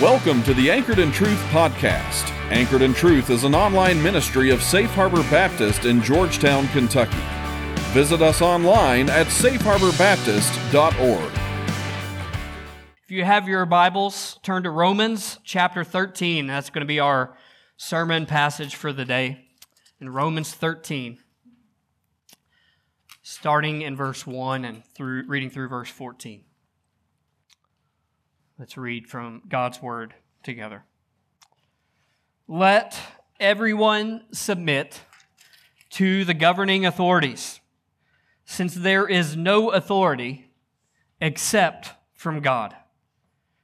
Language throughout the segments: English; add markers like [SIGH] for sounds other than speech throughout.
Welcome to the Anchored in Truth podcast. Anchored in Truth is an online ministry of Safe Harbor Baptist in Georgetown, Kentucky. Visit us online at safeharborbaptist.org. If you have your Bibles, turn to Romans chapter 13. That's going to be our sermon passage for the day. In Romans 13, starting in verse 1 and through reading through verse 14. Let's read from God's word together. Let everyone submit to the governing authorities, since there is no authority except from God.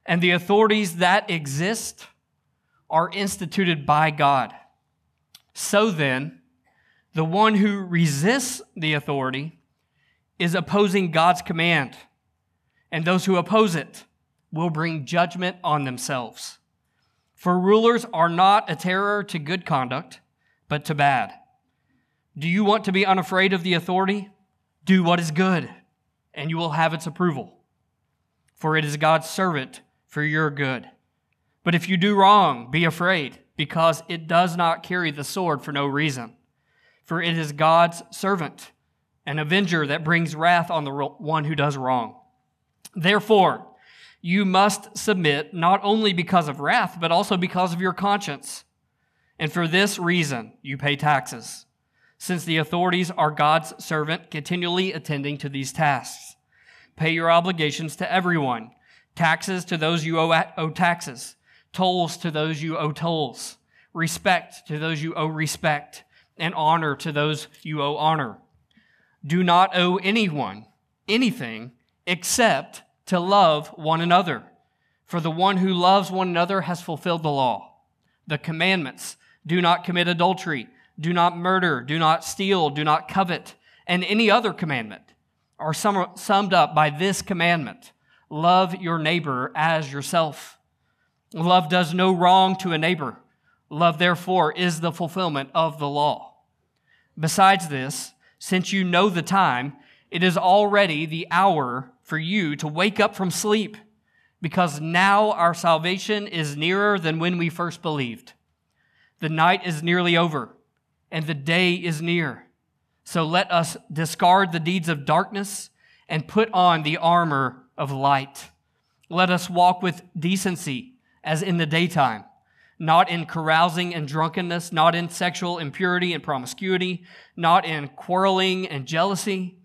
And the authorities that exist are instituted by God. So then, the one who resists the authority is opposing God's command, and those who oppose it will bring judgment on themselves. For rulers are not a terror to good conduct, but to bad. Do you want to be unafraid of the authority? Do what is good, and you will have its approval. For it is God's servant for your good. But if you do wrong, be afraid, because it does not carry the sword for no reason. For it is God's servant, an avenger that brings wrath on the one who does wrong. Therefore, you must submit not only because of wrath, but also because of your conscience. And for this reason, you pay taxes, since the authorities are God's servant, continually attending to these tasks. Pay your obligations to everyone taxes to those you owe, owe taxes, tolls to those you owe tolls, respect to those you owe respect, and honor to those you owe honor. Do not owe anyone anything except to love one another. For the one who loves one another has fulfilled the law. The commandments do not commit adultery, do not murder, do not steal, do not covet, and any other commandment are summed up by this commandment love your neighbor as yourself. Love does no wrong to a neighbor. Love, therefore, is the fulfillment of the law. Besides this, since you know the time, it is already the hour for you to wake up from sleep, because now our salvation is nearer than when we first believed. The night is nearly over, and the day is near. So let us discard the deeds of darkness and put on the armor of light. Let us walk with decency as in the daytime, not in carousing and drunkenness, not in sexual impurity and promiscuity, not in quarreling and jealousy,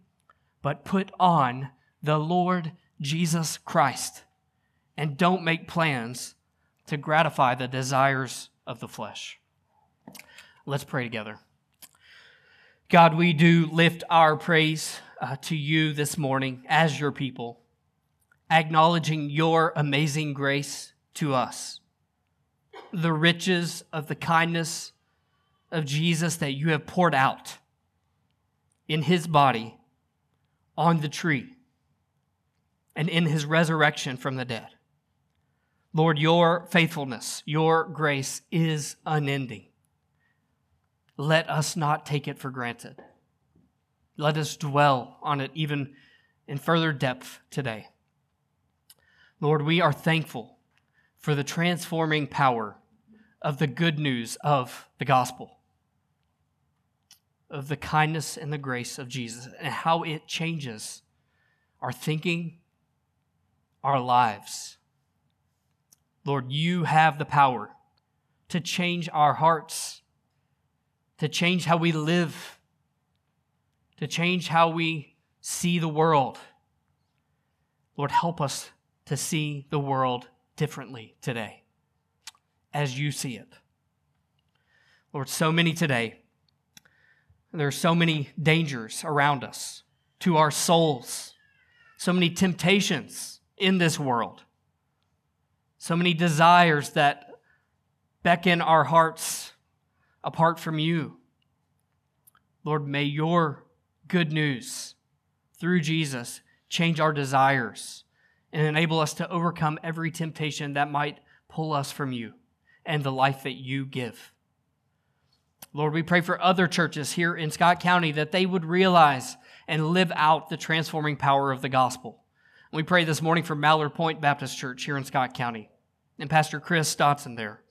but put on the Lord Jesus Christ and don't make plans to gratify the desires of the flesh. Let's pray together. God, we do lift our praise uh, to you this morning as your people, acknowledging your amazing grace to us, the riches of the kindness of Jesus that you have poured out in his body on the tree and in his resurrection from the dead. Lord, your faithfulness, your grace is unending. Let us not take it for granted. Let us dwell on it even in further depth today. Lord, we are thankful for the transforming power of the good news of the gospel, of the kindness and the grace of Jesus, and how it changes our thinking, our lives. Lord, you have the power to change our hearts, to change how we live, to change how we see the world. Lord, help us to see the world differently today as you see it. Lord, so many today, there are so many dangers around us to our souls, so many temptations in this world. So many desires that beckon our hearts apart from you. Lord, may your good news through Jesus change our desires and enable us to overcome every temptation that might pull us from you and the life that you give. Lord, we pray for other churches here in Scott County that they would realize and live out the transforming power of the gospel. We pray this morning for Mallard Point Baptist Church here in Scott County. and Pastor Chris Dotson there.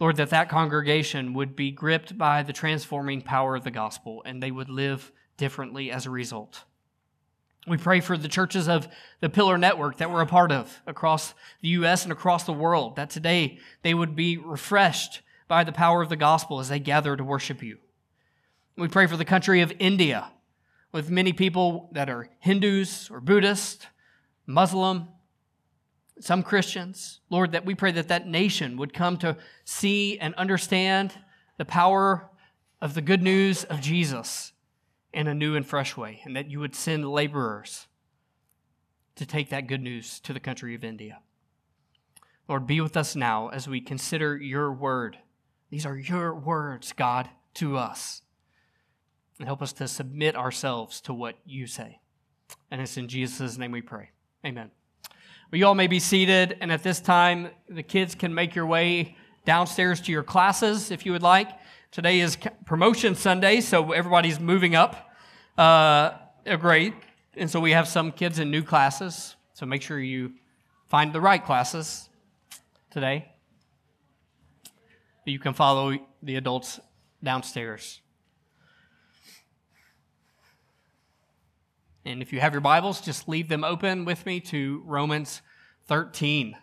Lord, that that congregation would be gripped by the transforming power of the gospel and they would live differently as a result. We pray for the churches of the Pillar Network that we're a part of across the U.S. and across the world, that today they would be refreshed by the power of the gospel as they gather to worship you. We pray for the country of India, with many people that are Hindus or Buddhist, Muslim, some Christians. Lord, that we pray that that nation would come to see and understand the power of the good news of Jesus in a new and fresh way, and that you would send laborers to take that good news to the country of India. Lord, be with us now as we consider your word. These are your words, God, to us. And help us to submit ourselves to what you say. And it's in Jesus' name we pray. Amen. Well, you all may be seated, and at this time, the kids can make your way downstairs to your classes if you would like. Today is promotion Sunday, so everybody's moving up uh, a grade. And so we have some kids in new classes. So make sure you find the right classes today. You can follow the adults downstairs. And if you have your Bibles, just leave them open with me to Romans 13.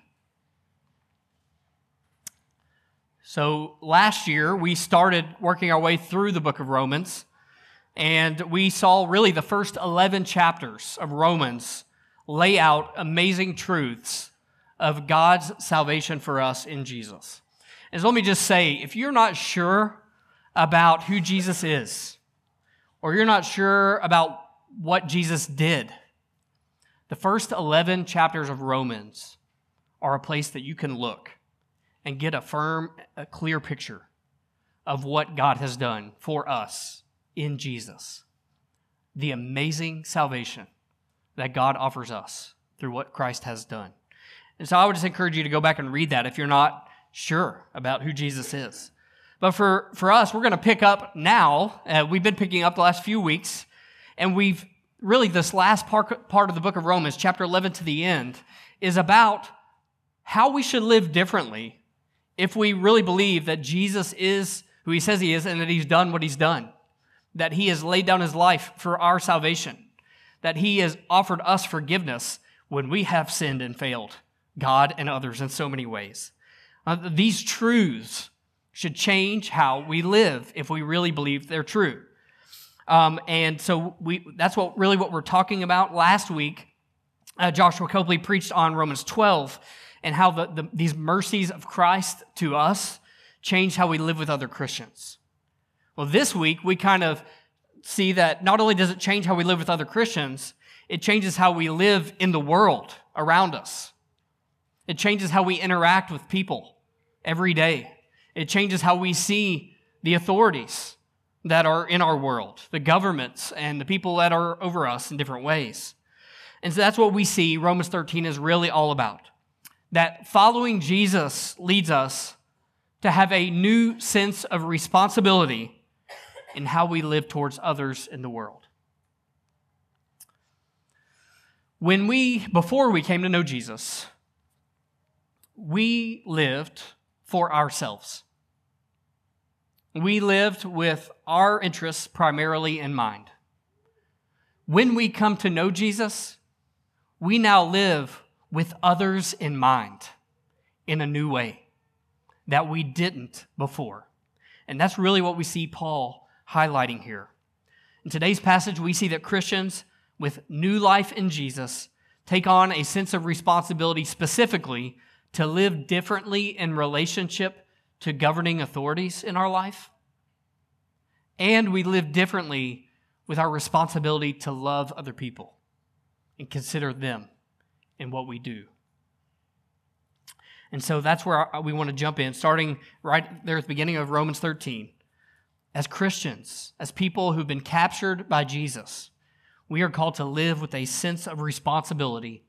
So last year, we started working our way through the book of Romans, and we saw really the first 11 chapters of Romans lay out amazing truths of God's salvation for us in Jesus. And so let me just say if you're not sure about who Jesus is, or you're not sure about what Jesus did, the first 11 chapters of Romans are a place that you can look and get a firm, a clear picture of what God has done for us in Jesus. The amazing salvation that God offers us through what Christ has done. And so I would just encourage you to go back and read that if you're not sure about who Jesus is. But for, for us, we're going to pick up now. Uh, we've been picking up the last few weeks, and we've really, this last part, part of the book of Romans, chapter 11 to the end, is about how we should live differently if we really believe that Jesus is who he says he is and that he's done what he's done, that he has laid down his life for our salvation, that he has offered us forgiveness when we have sinned and failed God and others in so many ways. Uh, these truths should change how we live if we really believe they're true. Um, and so we, that's what really what we're talking about. Last week, uh, Joshua Copley preached on Romans 12 and how the, the, these mercies of Christ to us change how we live with other Christians. Well, this week we kind of see that not only does it change how we live with other Christians, it changes how we live in the world around us. It changes how we interact with people every day. It changes how we see the authorities that are in our world, the governments and the people that are over us in different ways. And so that's what we see Romans 13 is really all about that following Jesus leads us to have a new sense of responsibility in how we live towards others in the world. When we, before we came to know Jesus, we lived for ourselves. We lived with our interests primarily in mind. When we come to know Jesus, we now live with others in mind in a new way that we didn't before. And that's really what we see Paul highlighting here. In today's passage, we see that Christians with new life in Jesus take on a sense of responsibility specifically to live differently in relationship to governing authorities in our life. And we live differently with our responsibility to love other people and consider them in what we do. And so that's where we want to jump in, starting right there at the beginning of Romans 13. As Christians, as people who've been captured by Jesus, we are called to live with a sense of responsibility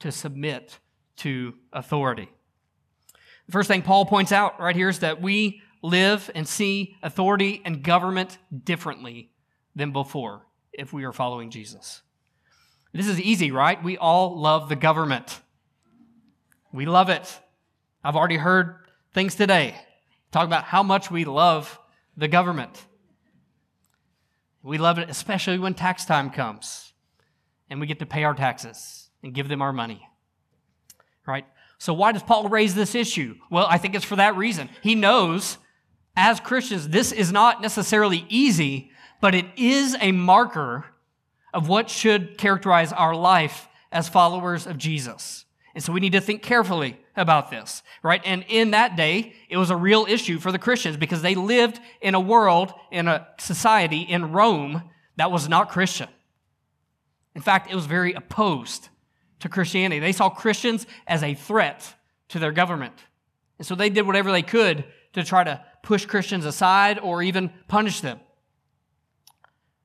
to submit to authority. The first thing Paul points out right here is that we live and see authority and government differently than before if we are following Jesus. This is easy, right? We all love the government. We love it. I've already heard things today talk about how much we love the government. We love it especially when tax time comes and we get to pay our taxes and give them our money. Right? So, why does Paul raise this issue? Well, I think it's for that reason. He knows as Christians, this is not necessarily easy, but it is a marker of what should characterize our life as followers of Jesus. And so we need to think carefully about this, right? And in that day, it was a real issue for the Christians because they lived in a world, in a society in Rome that was not Christian. In fact, it was very opposed to Christianity. They saw Christians as a threat to their government. And so they did whatever they could to try to push Christians aside or even punish them.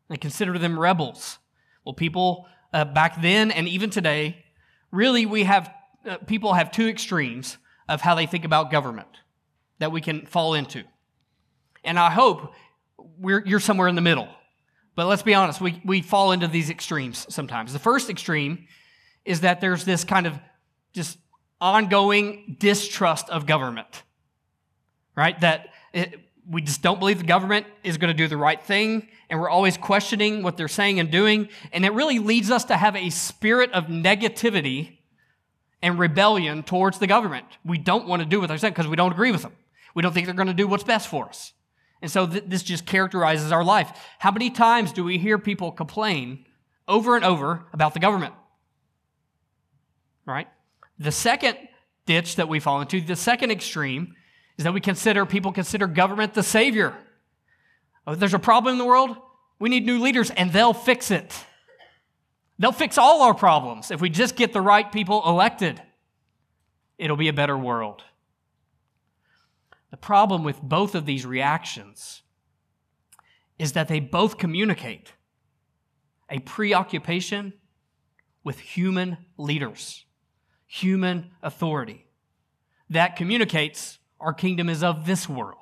They considered them rebels. Well, people uh, back then and even today, really, we have uh, people have two extremes of how they think about government that we can fall into. And I hope you're somewhere in the middle. But let's be honest, we, we fall into these extremes sometimes. The first extreme is that there's this kind of just ongoing distrust of government, right? That it, we just don't believe the government is going to do the right thing, and we're always questioning what they're saying and doing. And it really leads us to have a spirit of negativity and rebellion towards the government. We don't want to do what they're saying because we don't agree with them. We don't think they're going to do what's best for us. And so th- this just characterizes our life. How many times do we hear people complain over and over about the government? Right? The second ditch that we fall into, the second extreme, is that we consider, people consider government the savior. Oh, if there's a problem in the world, we need new leaders and they'll fix it. They'll fix all our problems if we just get the right people elected. It'll be a better world. The problem with both of these reactions is that they both communicate a preoccupation with human leaders, human authority that communicates our kingdom is of this world.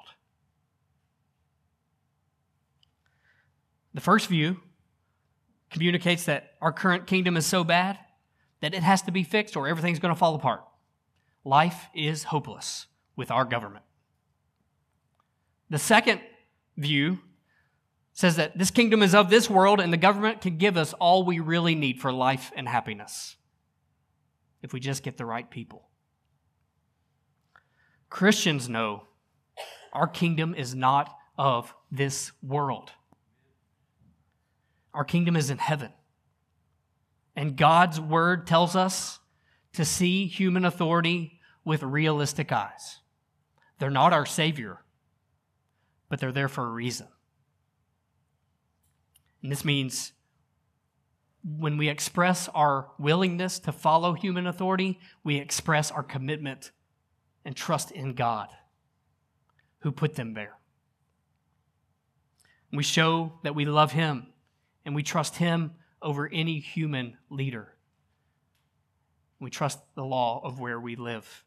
The first view communicates that our current kingdom is so bad that it has to be fixed or everything's going to fall apart. Life is hopeless with our government. The second view says that this kingdom is of this world and the government can give us all we really need for life and happiness if we just get the right people. Christians know our kingdom is not of this world. Our kingdom is in heaven. And God's word tells us to see human authority with realistic eyes. They're not our Savior, but they're there for a reason. And this means when we express our willingness to follow human authority, we express our commitment and trust in God who put them there. We show that we love Him and we trust Him over any human leader. We trust the law of where we live.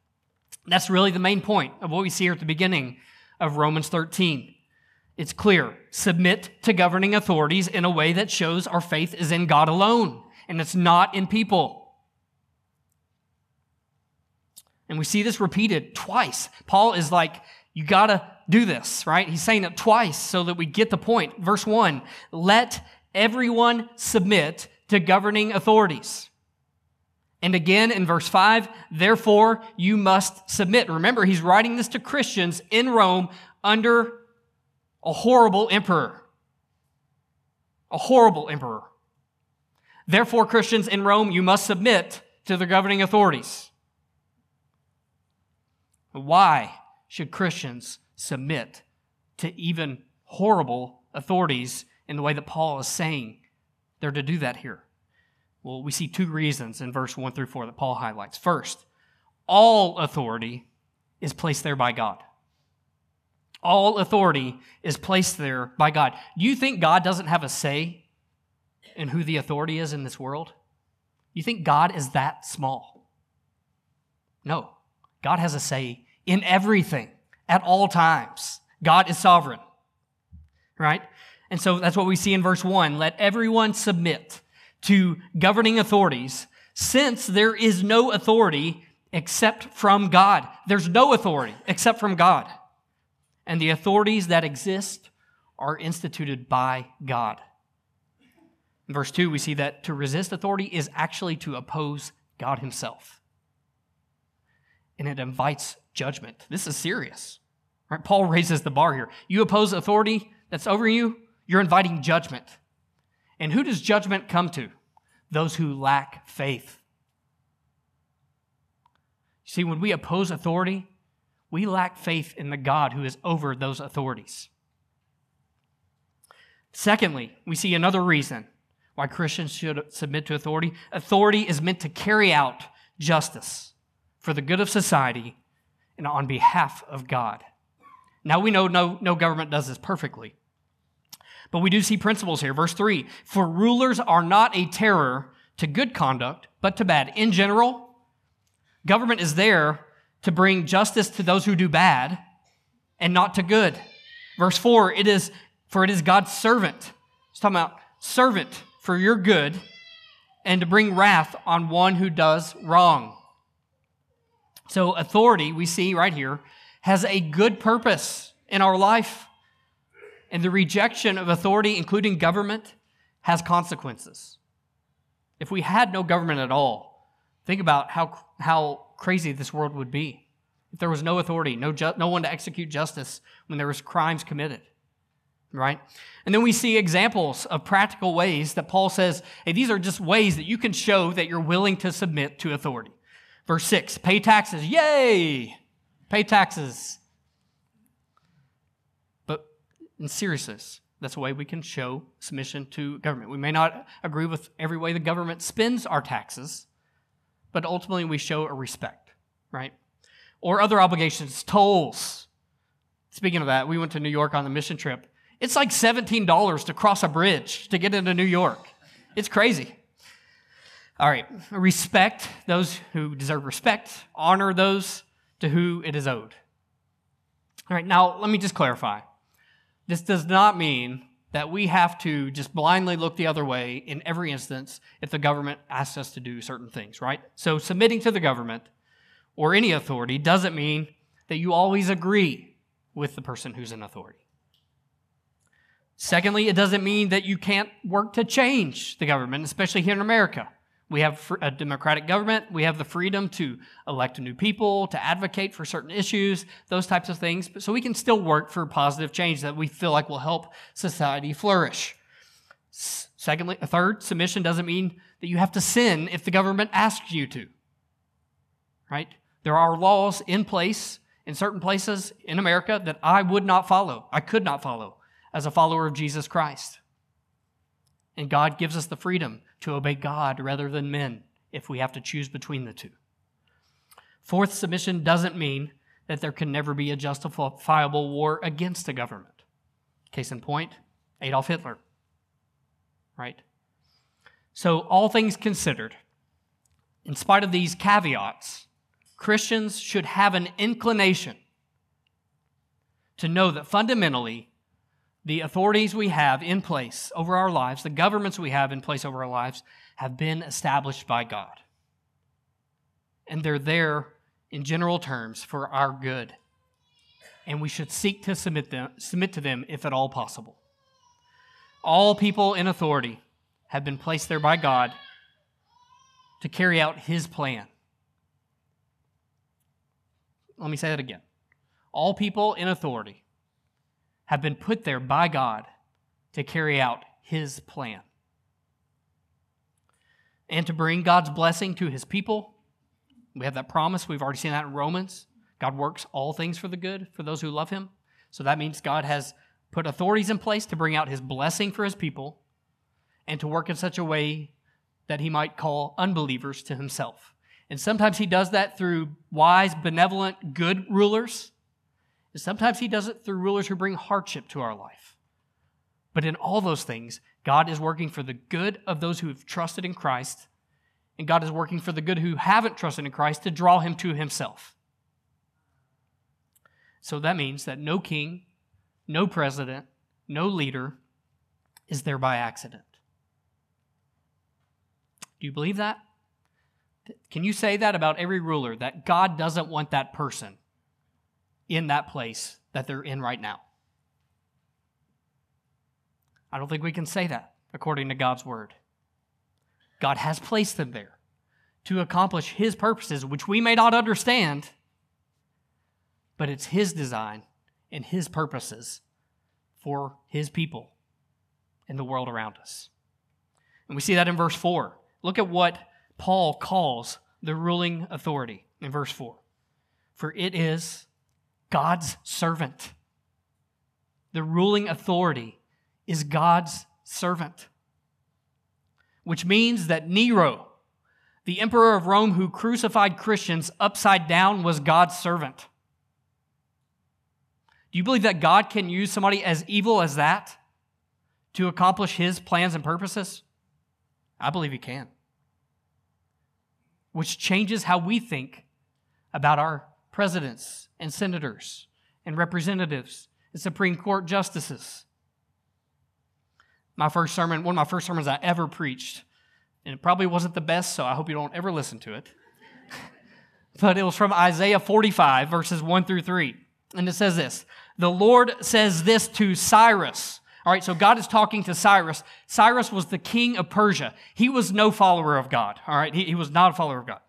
That's really the main point of what we see here at the beginning of Romans 13. It's clear submit to governing authorities in a way that shows our faith is in God alone and it's not in people. And we see this repeated twice. Paul is like, you got to do this, right? He's saying it twice so that we get the point. Verse 1 let everyone submit to governing authorities. And again in verse 5, therefore you must submit. Remember, he's writing this to Christians in Rome under a horrible emperor. A horrible emperor. Therefore, Christians in Rome, you must submit to the governing authorities. Why should Christians submit to even horrible authorities in the way that Paul is saying they're to do that here? Well, we see two reasons in verse 1 through 4 that Paul highlights. First, all authority is placed there by God. All authority is placed there by God. Do you think God doesn't have a say in who the authority is in this world? You think God is that small? No. God has a say in everything at all times. God is sovereign, right? And so that's what we see in verse 1. Let everyone submit to governing authorities, since there is no authority except from God. There's no authority except from God. And the authorities that exist are instituted by God. In verse 2, we see that to resist authority is actually to oppose God Himself. And it invites judgment. This is serious. Right? Paul raises the bar here. You oppose authority that's over you, you're inviting judgment. And who does judgment come to? Those who lack faith. See, when we oppose authority, we lack faith in the God who is over those authorities. Secondly, we see another reason why Christians should submit to authority. Authority is meant to carry out justice for the good of society and on behalf of God. Now we know no, no government does this perfectly. But we do see principles here. Verse 3 For rulers are not a terror to good conduct, but to bad. In general, government is there to bring justice to those who do bad and not to good. Verse 4 It is, for it is God's servant. It's talking about servant for your good and to bring wrath on one who does wrong. So, authority, we see right here, has a good purpose in our life. And the rejection of authority, including government, has consequences. If we had no government at all, think about how, how crazy this world would be. If there was no authority, no, ju- no one to execute justice when there was crimes committed, right? And then we see examples of practical ways that Paul says, hey, these are just ways that you can show that you're willing to submit to authority. Verse 6 pay taxes. Yay! Pay taxes. But in seriousness, that's a way we can show submission to government. We may not agree with every way the government spends our taxes, but ultimately we show a respect, right? Or other obligations, tolls. Speaking of that, we went to New York on the mission trip. It's like $17 to cross a bridge to get into New York. It's crazy. All right, respect those who deserve respect, honor those to who it is owed. All right, now let me just clarify. This does not mean that we have to just blindly look the other way in every instance if the government asks us to do certain things, right? So submitting to the government or any authority doesn't mean that you always agree with the person who's in authority. Secondly, it doesn't mean that you can't work to change the government, especially here in America. We have a democratic government. We have the freedom to elect new people, to advocate for certain issues, those types of things. So we can still work for positive change that we feel like will help society flourish. Secondly, third, submission doesn't mean that you have to sin if the government asks you to. Right? There are laws in place in certain places in America that I would not follow. I could not follow as a follower of Jesus Christ. And God gives us the freedom to obey God rather than men if we have to choose between the two. Fourth, submission doesn't mean that there can never be a justifiable war against a government. Case in point, Adolf Hitler. Right? So, all things considered, in spite of these caveats, Christians should have an inclination to know that fundamentally the authorities we have in place over our lives, the governments we have in place over our lives, have been established by God. And they're there in general terms for our good. And we should seek to submit, them, submit to them if at all possible. All people in authority have been placed there by God to carry out His plan. Let me say that again. All people in authority have been put there by God to carry out His plan and to bring God's blessing to His people. We have that promise. We've already seen that in Romans. God works all things for the good for those who love Him. So that means God has put authorities in place to bring out His blessing for His people and to work in such a way that He might call unbelievers to Himself. And sometimes He does that through wise, benevolent, good rulers is sometimes He does it through rulers who bring hardship to our life. But in all those things, God is working for the good of those who have trusted in Christ, and God is working for the good who haven't trusted in Christ to draw him to himself. So that means that no king, no president, no leader is there by accident. Do you believe that? Can you say that about every ruler that God doesn't want that person in that place that they're in right now? I don't think we can say that according to God's word. God has placed them there to accomplish His purposes, which we may not understand, but it's His design and His purposes for His people and the world around us. And we see that in verse 4. Look at what Paul calls the ruling authority in verse 4. For it is God's servant. The ruling authority is God's servant, which means that Nero, the emperor of Rome who crucified Christians upside down, was God's servant. Do you believe that God can use somebody as evil as that to accomplish his plans and purposes? I believe he can. Which changes how we think about our presidents and senators and representatives and Supreme Court justices. My first sermon, one of my first sermons I ever preached, and it probably wasn't the best, so I hope you don't ever listen to it. [LAUGHS] but it was from Isaiah 45, verses 1 through 3. And it says this The Lord says this to Cyrus. All right, so God is talking to Cyrus. Cyrus was the king of Persia. He was no follower of God. All right, he, he was not a follower of God.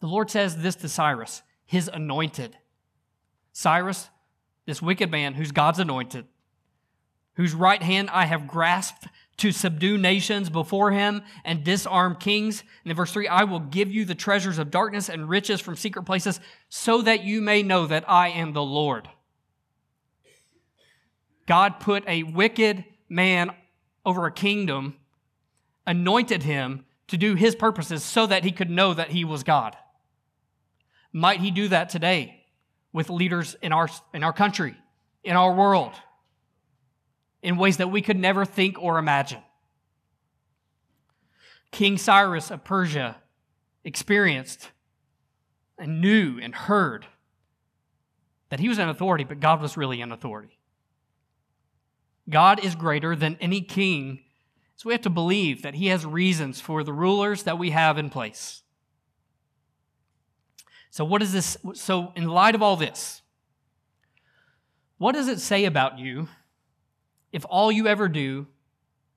The Lord says this to Cyrus, his anointed. Cyrus, this wicked man who's God's anointed, whose right hand I have grasped to subdue nations before him and disarm kings. And in verse 3, I will give you the treasures of darkness and riches from secret places so that you may know that I am the Lord. God put a wicked man over a kingdom, anointed him to do his purposes so that he could know that he was God. Might he do that today with leaders in our, in our country, in our world, in ways that we could never think or imagine? King Cyrus of Persia experienced and knew and heard that he was an authority, but God was really an authority. God is greater than any king. So we have to believe that he has reasons for the rulers that we have in place. So, what is this? So, in light of all this, what does it say about you if all you ever do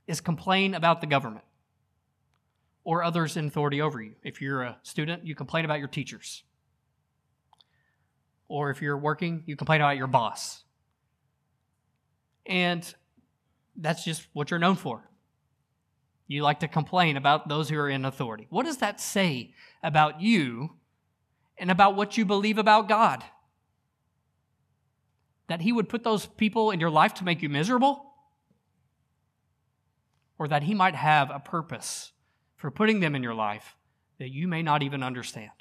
is complain about the government or others in authority over you? If you're a student, you complain about your teachers. Or if you're working, you complain about your boss. And that's just what you're known for. You like to complain about those who are in authority. What does that say about you and about what you believe about God? That He would put those people in your life to make you miserable? Or that He might have a purpose for putting them in your life that you may not even understand?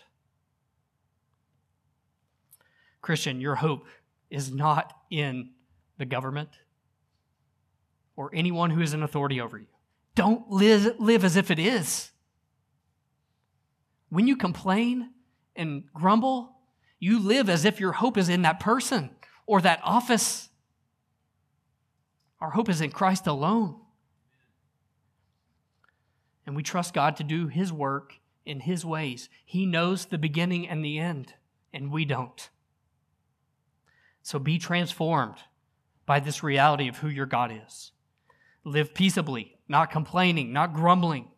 Christian, your hope is not in the government or anyone who is in authority over you. Don't live, live as if it is. When you complain and grumble, you live as if your hope is in that person or that office. Our hope is in Christ alone. And we trust God to do His work in His ways. He knows the beginning and the end, and we don't. So be transformed by this reality of who your God is. Live peaceably, not complaining, not grumbling,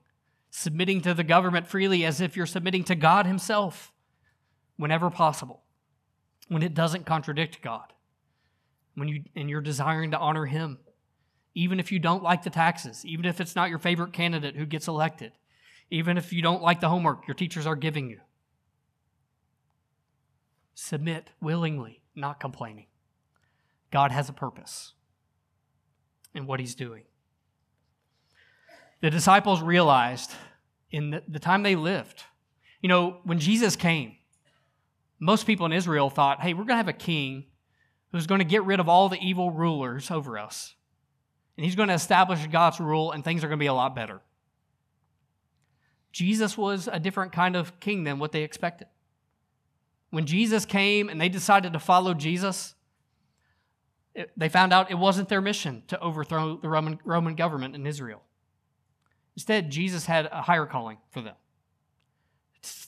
submitting to the government freely as if you're submitting to God Himself whenever possible, when it doesn't contradict God, when you, and you're desiring to honor Him, even if you don't like the taxes, even if it's not your favorite candidate who gets elected, even if you don't like the homework your teachers are giving you. Submit willingly, not complaining. God has a purpose in what He's doing. The disciples realized in the, time they lived, you know, when Jesus came, most people in Israel thought, hey, we're going to have a king who's going to get rid of all the evil rulers over us. And he's going to establish God's rule, and things are going to be a lot better. Jesus was a different kind of king than what they expected. When Jesus came and they decided to follow Jesus, it, they found out it wasn't their mission to overthrow the Roman, Roman government in Israel. Instead, Jesus had a higher calling for them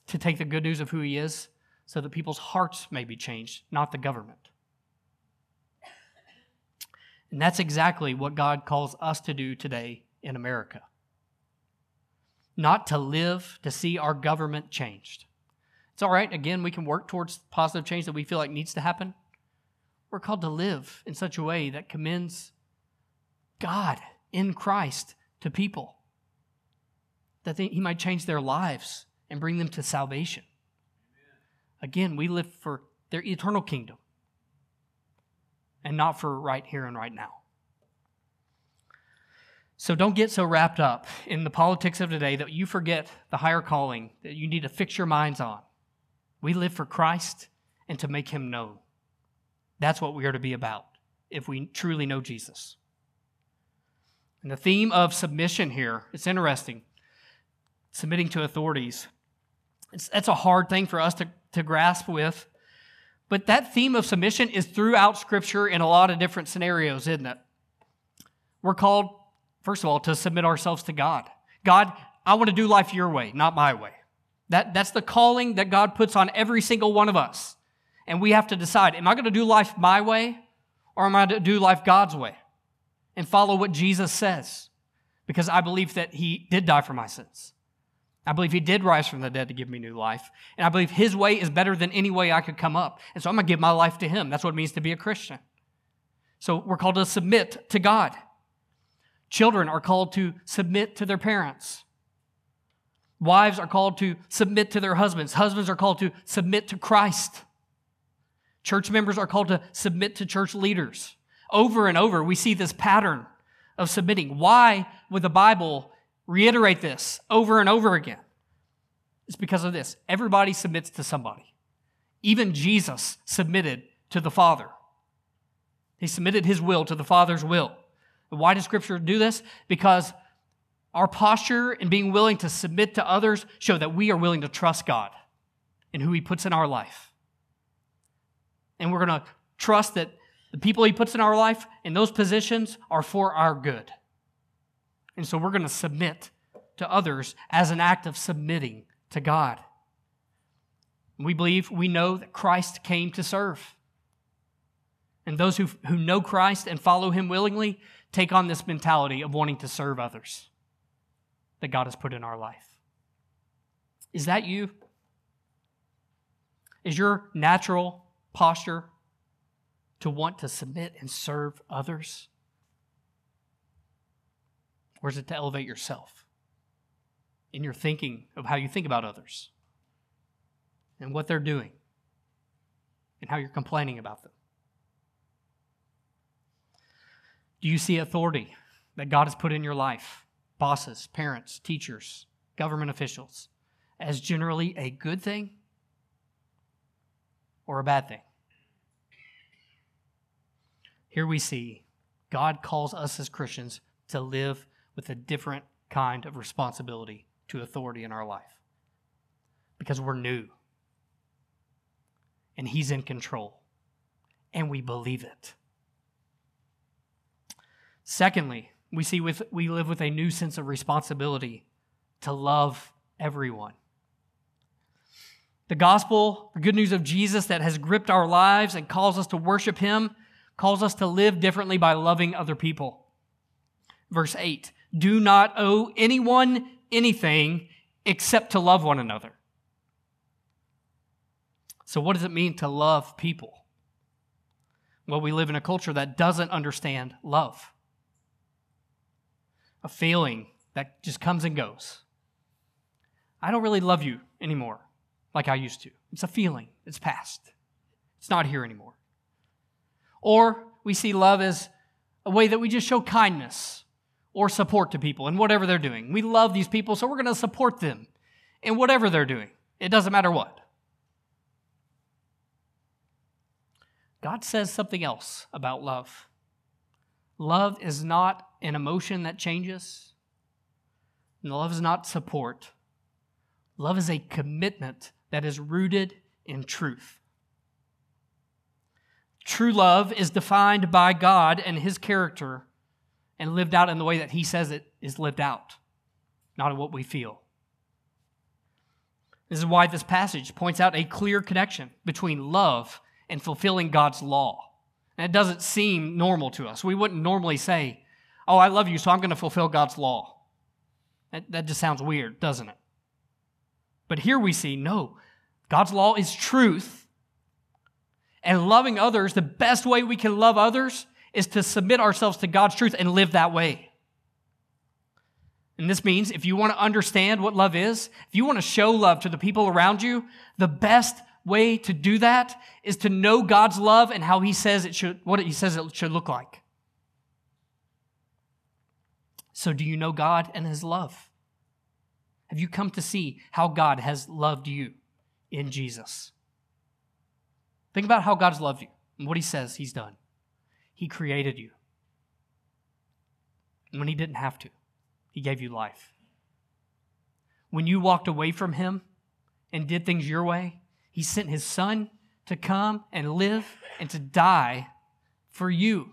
to take the good news of who he is so that people's hearts may be changed, not the government. And that's exactly what God calls us to do today in America. Not to live to see our government changed. It's all right, again, we can work towards positive change that we feel like needs to happen. We're called to live in such a way that commends God in Christ to people, that they, He might change their lives and bring them to salvation. Again, we live for their eternal kingdom and not for right here and right now. So don't get so wrapped up in the politics of today that you forget the higher calling that you need to fix your minds on. We live for Christ and to make him known. That's what we are to be about if we truly know Jesus. And the theme of submission here, it's interesting. Submitting to authorities. It's, that's a hard thing for us to, to grasp with but that theme of submission is throughout Scripture in a lot of different scenarios, isn't it? We're called, first of all, to submit ourselves to God. God, I want to do life your way, not my way. That, that's the calling that God puts on every single one of us. And we have to decide am I going to do life my way or am I going to do life God's way and follow what Jesus says? Because I believe that He did die for my sins. I believe he did rise from the dead to give me new life. And I believe his way is better than any way I could come up. And so I'm going to give my life to him. That's what it means to be a Christian. So we're called to submit to God. Children are called to submit to their parents. Wives are called to submit to their husbands. Husbands are called to submit to Christ. Church members are called to submit to church leaders. Over and over, we see this pattern of submitting. Why would the Bible reiterate this over and over again. It's because of this. Everybody submits to somebody. Even Jesus submitted to the Father. He submitted his will to the Father's will. And why does Scripture do this? Because our posture in being willing to submit to others show that we are willing to trust God and who he puts in our life. And we're going to trust that the people he puts in our life in those positions are for our good. And so we're going to submit to others as an act of submitting to God. We believe, we know that Christ came to serve. And those who, who know Christ and follow him willingly take on this mentality of wanting to serve others that God has put in our life. Is that you? Is your natural posture to want to submit and serve others? Or is it to elevate yourself in your thinking of how you think about others and what they're doing and how you're complaining about them? Do you see authority that God has put in your life, bosses, parents, teachers, government officials, as generally a good thing or a bad thing? Here we see God calls us as Christians to live with a different kind of responsibility to authority in our life because we're new and He's in control and we believe it. Secondly, we see with, we live with a new sense of responsibility to love everyone. The gospel, the good news of Jesus that has gripped our lives and calls us to worship Him, calls us to live differently by loving other people. Verse 8 do not owe anyone anything except to love one another. So, what does it mean to love people? Well, we live in a culture that doesn't understand love, a feeling that just comes and goes. I don't really love you anymore like I used to. It's a feeling, it's past, it's not here anymore. Or we see love as a way that we just show kindness or support to people in whatever they're doing. We love these people, so we're going to support them in whatever they're doing. It doesn't matter what. God says something else about love. Love is not an emotion that changes. Love is not support. Love is a commitment that is rooted in truth. True love is defined by God and His character and lived out in the way that He says it is lived out, not in what we feel. This is why this passage points out a clear connection between love and fulfilling God's law. And it doesn't seem normal to us. We wouldn't normally say, Oh, I love you, so I'm going to fulfill God's law. That, that just sounds weird, doesn't it? But here we see, no, God's law is truth. And loving others, the best way we can love others is to submit ourselves to God's truth and live that way. And this means if you want to understand what love is, if you want to show love to the people around you, the best way to do that is to know God's love and how he says it should what he says it should look like. So do you know God and his love? Have you come to see how God has loved you in Jesus? Think about how God's loved you and what he says he's done. He created you. When he didn't have to, he gave you life. When you walked away from him and did things your way, he sent his son to come and live and to die for you.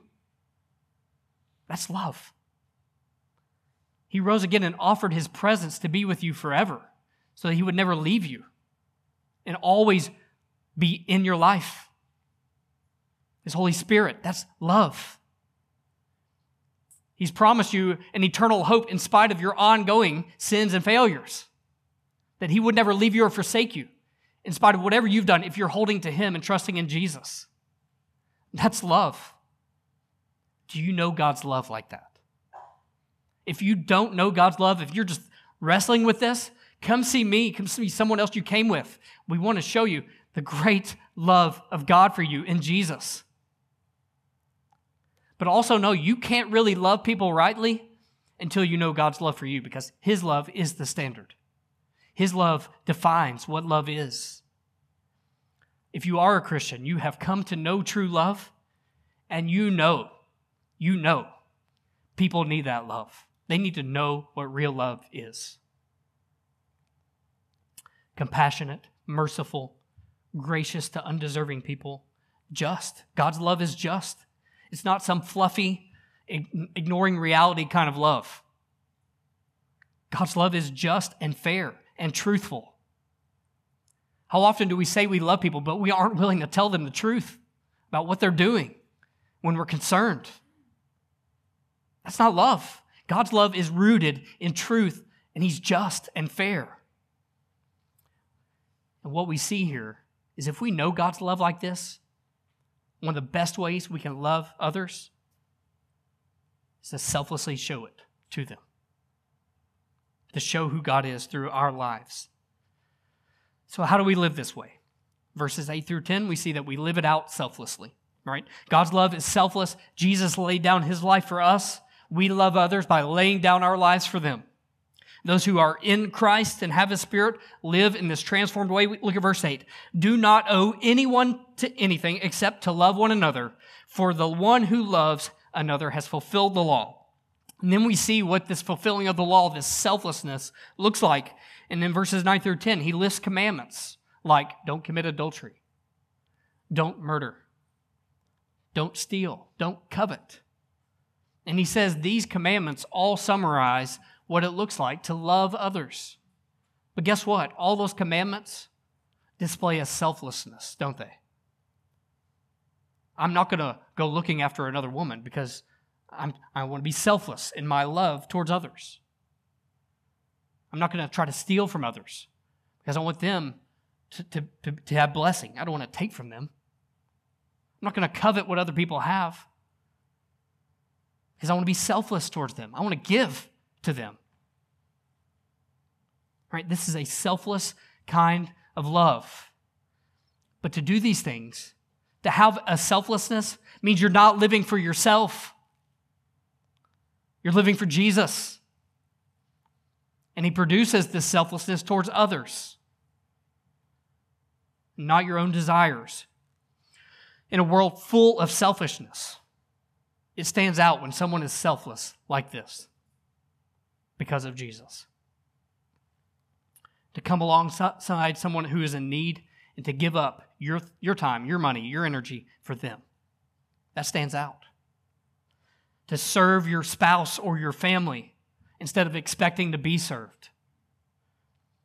That's love. He rose again and offered his presence to be with you forever so that he would never leave you and always be in your life. His Holy Spirit, that's love. He's promised you an eternal hope in spite of your ongoing sins and failures. That he would never leave you or forsake you in spite of whatever you've done, if you're holding to Him and trusting in Jesus. That's love. Do you know God's love like that? If you don't know God's love, if you're just wrestling with this, come see me, come see someone else you came with. We want to show you the great love of God for you in Jesus. But also know you can't really love people rightly until you know God's love for you because His love is the standard. His love defines what love is. If you are a Christian, you have come to know true love, and you know, you know, people need that love. They need to know what real love is compassionate, merciful, gracious to undeserving people, just. God's love is just. It's not some fluffy, ignoring reality kind of love. God's love is just and fair and truthful. How often do we say we love people, but we aren't willing to tell them the truth about what they're doing when we're concerned? That's not love. God's love is rooted in truth, and He's just and fair. And what we see here is if we know God's love like this, one of the best ways we can love others is to selflessly show it to them to show who God is through our lives. So, how do we live this way? Verses 8 through 10, we see that we live it out selflessly, right? God's love is selfless. Jesus laid down his life for us. We love others by laying down our lives for them. Those who are in Christ and have his spirit live in this transformed way. Look at verse 8. Do not owe anyone to anything except to love one another, for the one who loves another has fulfilled the law. And then we see what this fulfilling of the law, this selflessness, looks like. And in verses 9 through 10, he lists commandments like don't commit adultery, don't murder, don't steal, don't covet. And he says these commandments all summarize what it looks like to love others. But guess what? All those commandments display a selflessness, don't they? I'm not going to go looking after another woman because I'm, I want to be selfless in my love towards others. I'm not going to try to steal from others because I want them to, to, to, to have blessing. I don't want to take from them. I'm not going to covet what other people have because I want to be selfless towards them. I want to give to them. Right? This is a selfless kind of love. But to do these things, to have a selflessness, means you're not living for yourself. You're living for Jesus. And He produces this selflessness towards others, not your own desires. In a world full of selfishness, it stands out when someone is selfless like this because of Jesus. To come alongside someone who is in need and to give up your, your time, your money, your energy for them. That stands out to serve your spouse or your family instead of expecting to be served.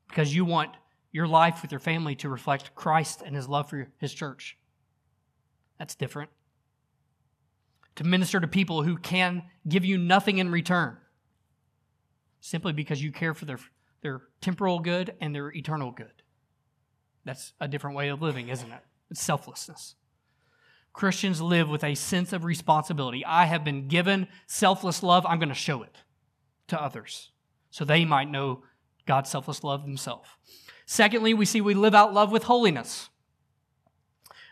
Because you want your life with your family to reflect Christ and his love for his church. That's different. To minister to people who can give you nothing in return simply because you care for their, their temporal good and their eternal good. That's a different way of living, isn't it? It's selflessness. Christians live with a sense of responsibility. I have been given selfless love, I'm going to show it to others so they might know God's selfless love themselves. Secondly, we see we live out love with holiness.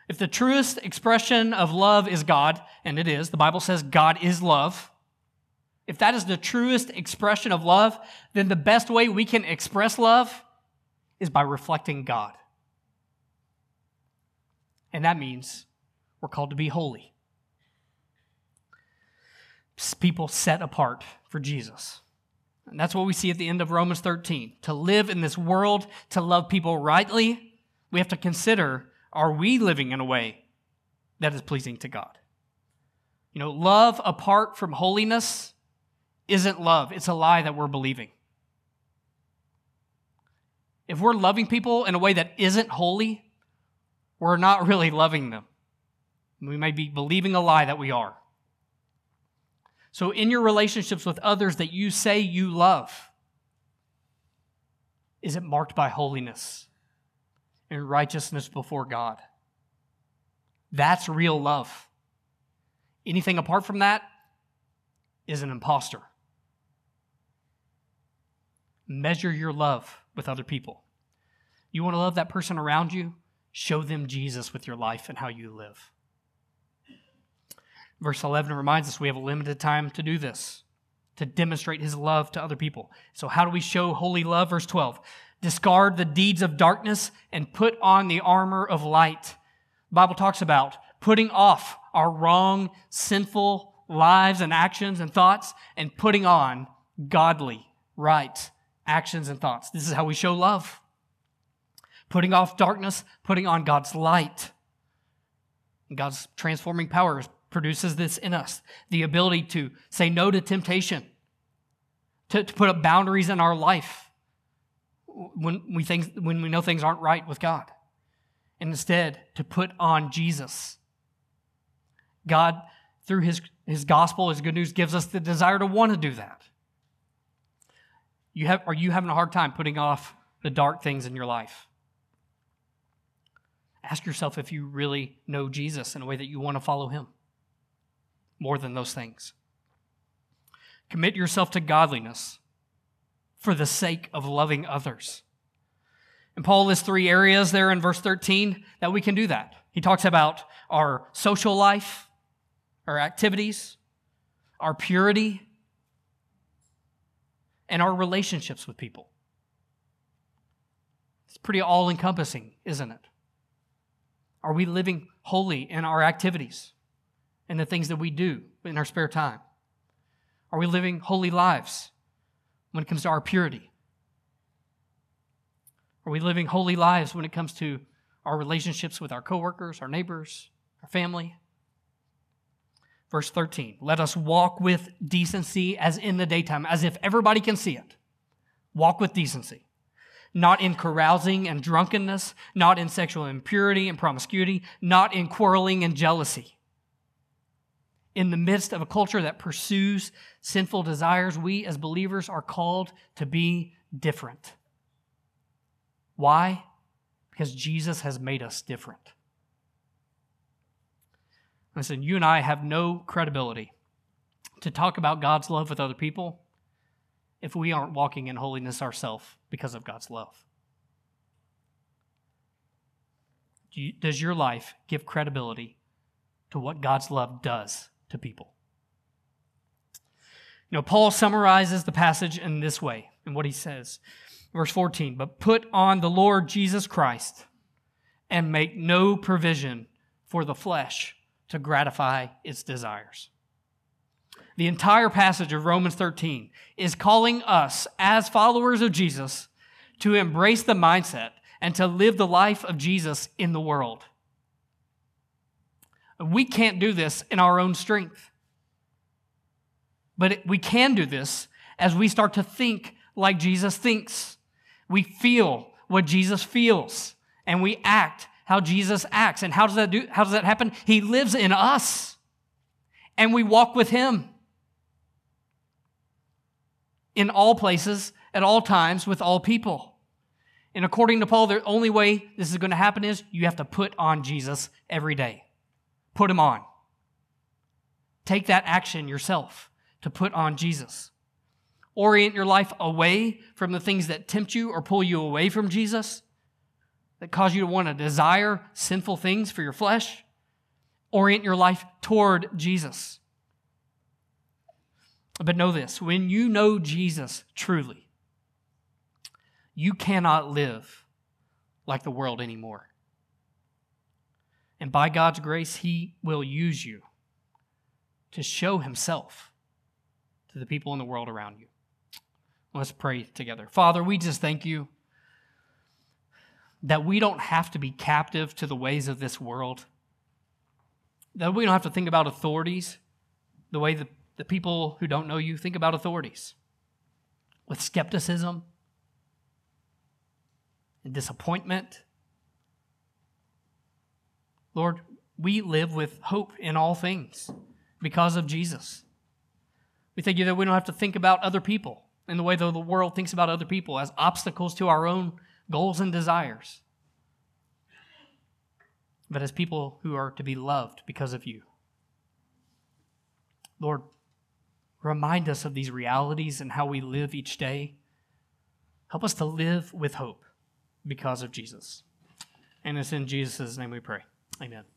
If the truest expression of love is God, and it is, the Bible says God is love. If that is the truest expression of love, then the best way we can express love is by reflecting God. And that means we're called to be holy. People set apart for Jesus. And that's what we see at the end of Romans 13. To live in this world, to love people rightly, we have to consider are we living in a way that is pleasing to God? You know, love apart from holiness isn't love, it's a lie that we're believing. If we're loving people in a way that isn't holy, we're not [LAUGHS] really loving them. We may be believing a lie that we are. So, in your relationships with others that you say you love, is it marked by holiness and righteousness before God? That's real love. Anything apart from that is an impostor. Measure your love with other people. You want to love that person around you? Show them Jesus with your life and how you live. Verse 11 reminds us we have a limited time to do this, to demonstrate his love to other people. So, how do we show holy love? Verse 12 discard the deeds of darkness and put on the armor of light. The Bible talks about putting off our wrong, sinful lives and actions and thoughts and putting on godly, right actions and thoughts. This is how we show love. Putting off darkness, putting on God's light. God's transforming powers produces this in us the ability to say no to temptation, to, to put up boundaries in our life when we, think, when we know things aren't right with God, and instead to put on Jesus. God, through his, his gospel, his good news, gives us the desire to want to do that. You have, are you having a hard time putting off the dark things in your life? Ask yourself if you really know Jesus in a way that you want to follow him more than those things. Commit yourself to godliness for the sake of loving others. And Paul lists three areas there in verse 13 that we can do that. He talks about our social life, our activities, our purity, and our relationships with people. It's pretty all encompassing, isn't it? Are we living holy in our activities? and the things that we do in our spare time? Are we living holy lives when it comes to our purity? Are we living holy lives when it comes to our relationships with our coworkers, our neighbors, our family? Verse 13, let us walk with decency as in the daytime, as if everybody can see it. Walk with decency. Not in carousing and drunkenness, not in sexual impurity and promiscuity, not in quarreling and jealousy in the midst of a culture that pursues sinful desires, we as believers are called to be different. Why? Because Jesus has made us different. Listen, you and I have no credibility to talk about God's love with other people if we aren't walking in holiness ourselves because of God's love. Does your life give credibility to what God's love does to people. You know, Paul summarizes the passage in this way, in what he says. Verse 14, but put on the Lord Jesus Christ and make no provision for the flesh to gratify its desires. The entire passage of Romans 13 is calling us, as followers of Jesus, to embrace the mindset and to live the life of Jesus in the world. We can't do this in our own strength. But we can do this as we start to think like Jesus thinks. We feel what Jesus feels and we act how Jesus acts. And how does that do how does that happen? He lives in us and we walk with him in all places, at all times, with all people. And according to Paul, the only way this is going to happen is you have to put on Jesus every day. Put him on. Take that action yourself to put on Jesus. Orient your life away from the things that tempt you or pull you away from Jesus, that cause you to want to desire sinful things for your flesh. Orient your life toward Jesus. But know this when you know Jesus truly, you cannot live like the world anymore. And by God's grace, He will use you to show Himself to the people in the world around you. Let's pray together. Father, we just thank you that we don't have to be captive to the ways of this world, that we don't have to think about authorities the way the, the people who don't know you think about authorities with skepticism and disappointment. Lord, we live with hope in all things because of Jesus. We thank you that we don't have to think about other people in the way that the world thinks about other people as obstacles to our own goals and desires, but as people who are to be loved because of you. Lord, remind us of these realities and how we live each day. Help us to live with hope because of Jesus. And it's in Jesus' name we pray. Amen.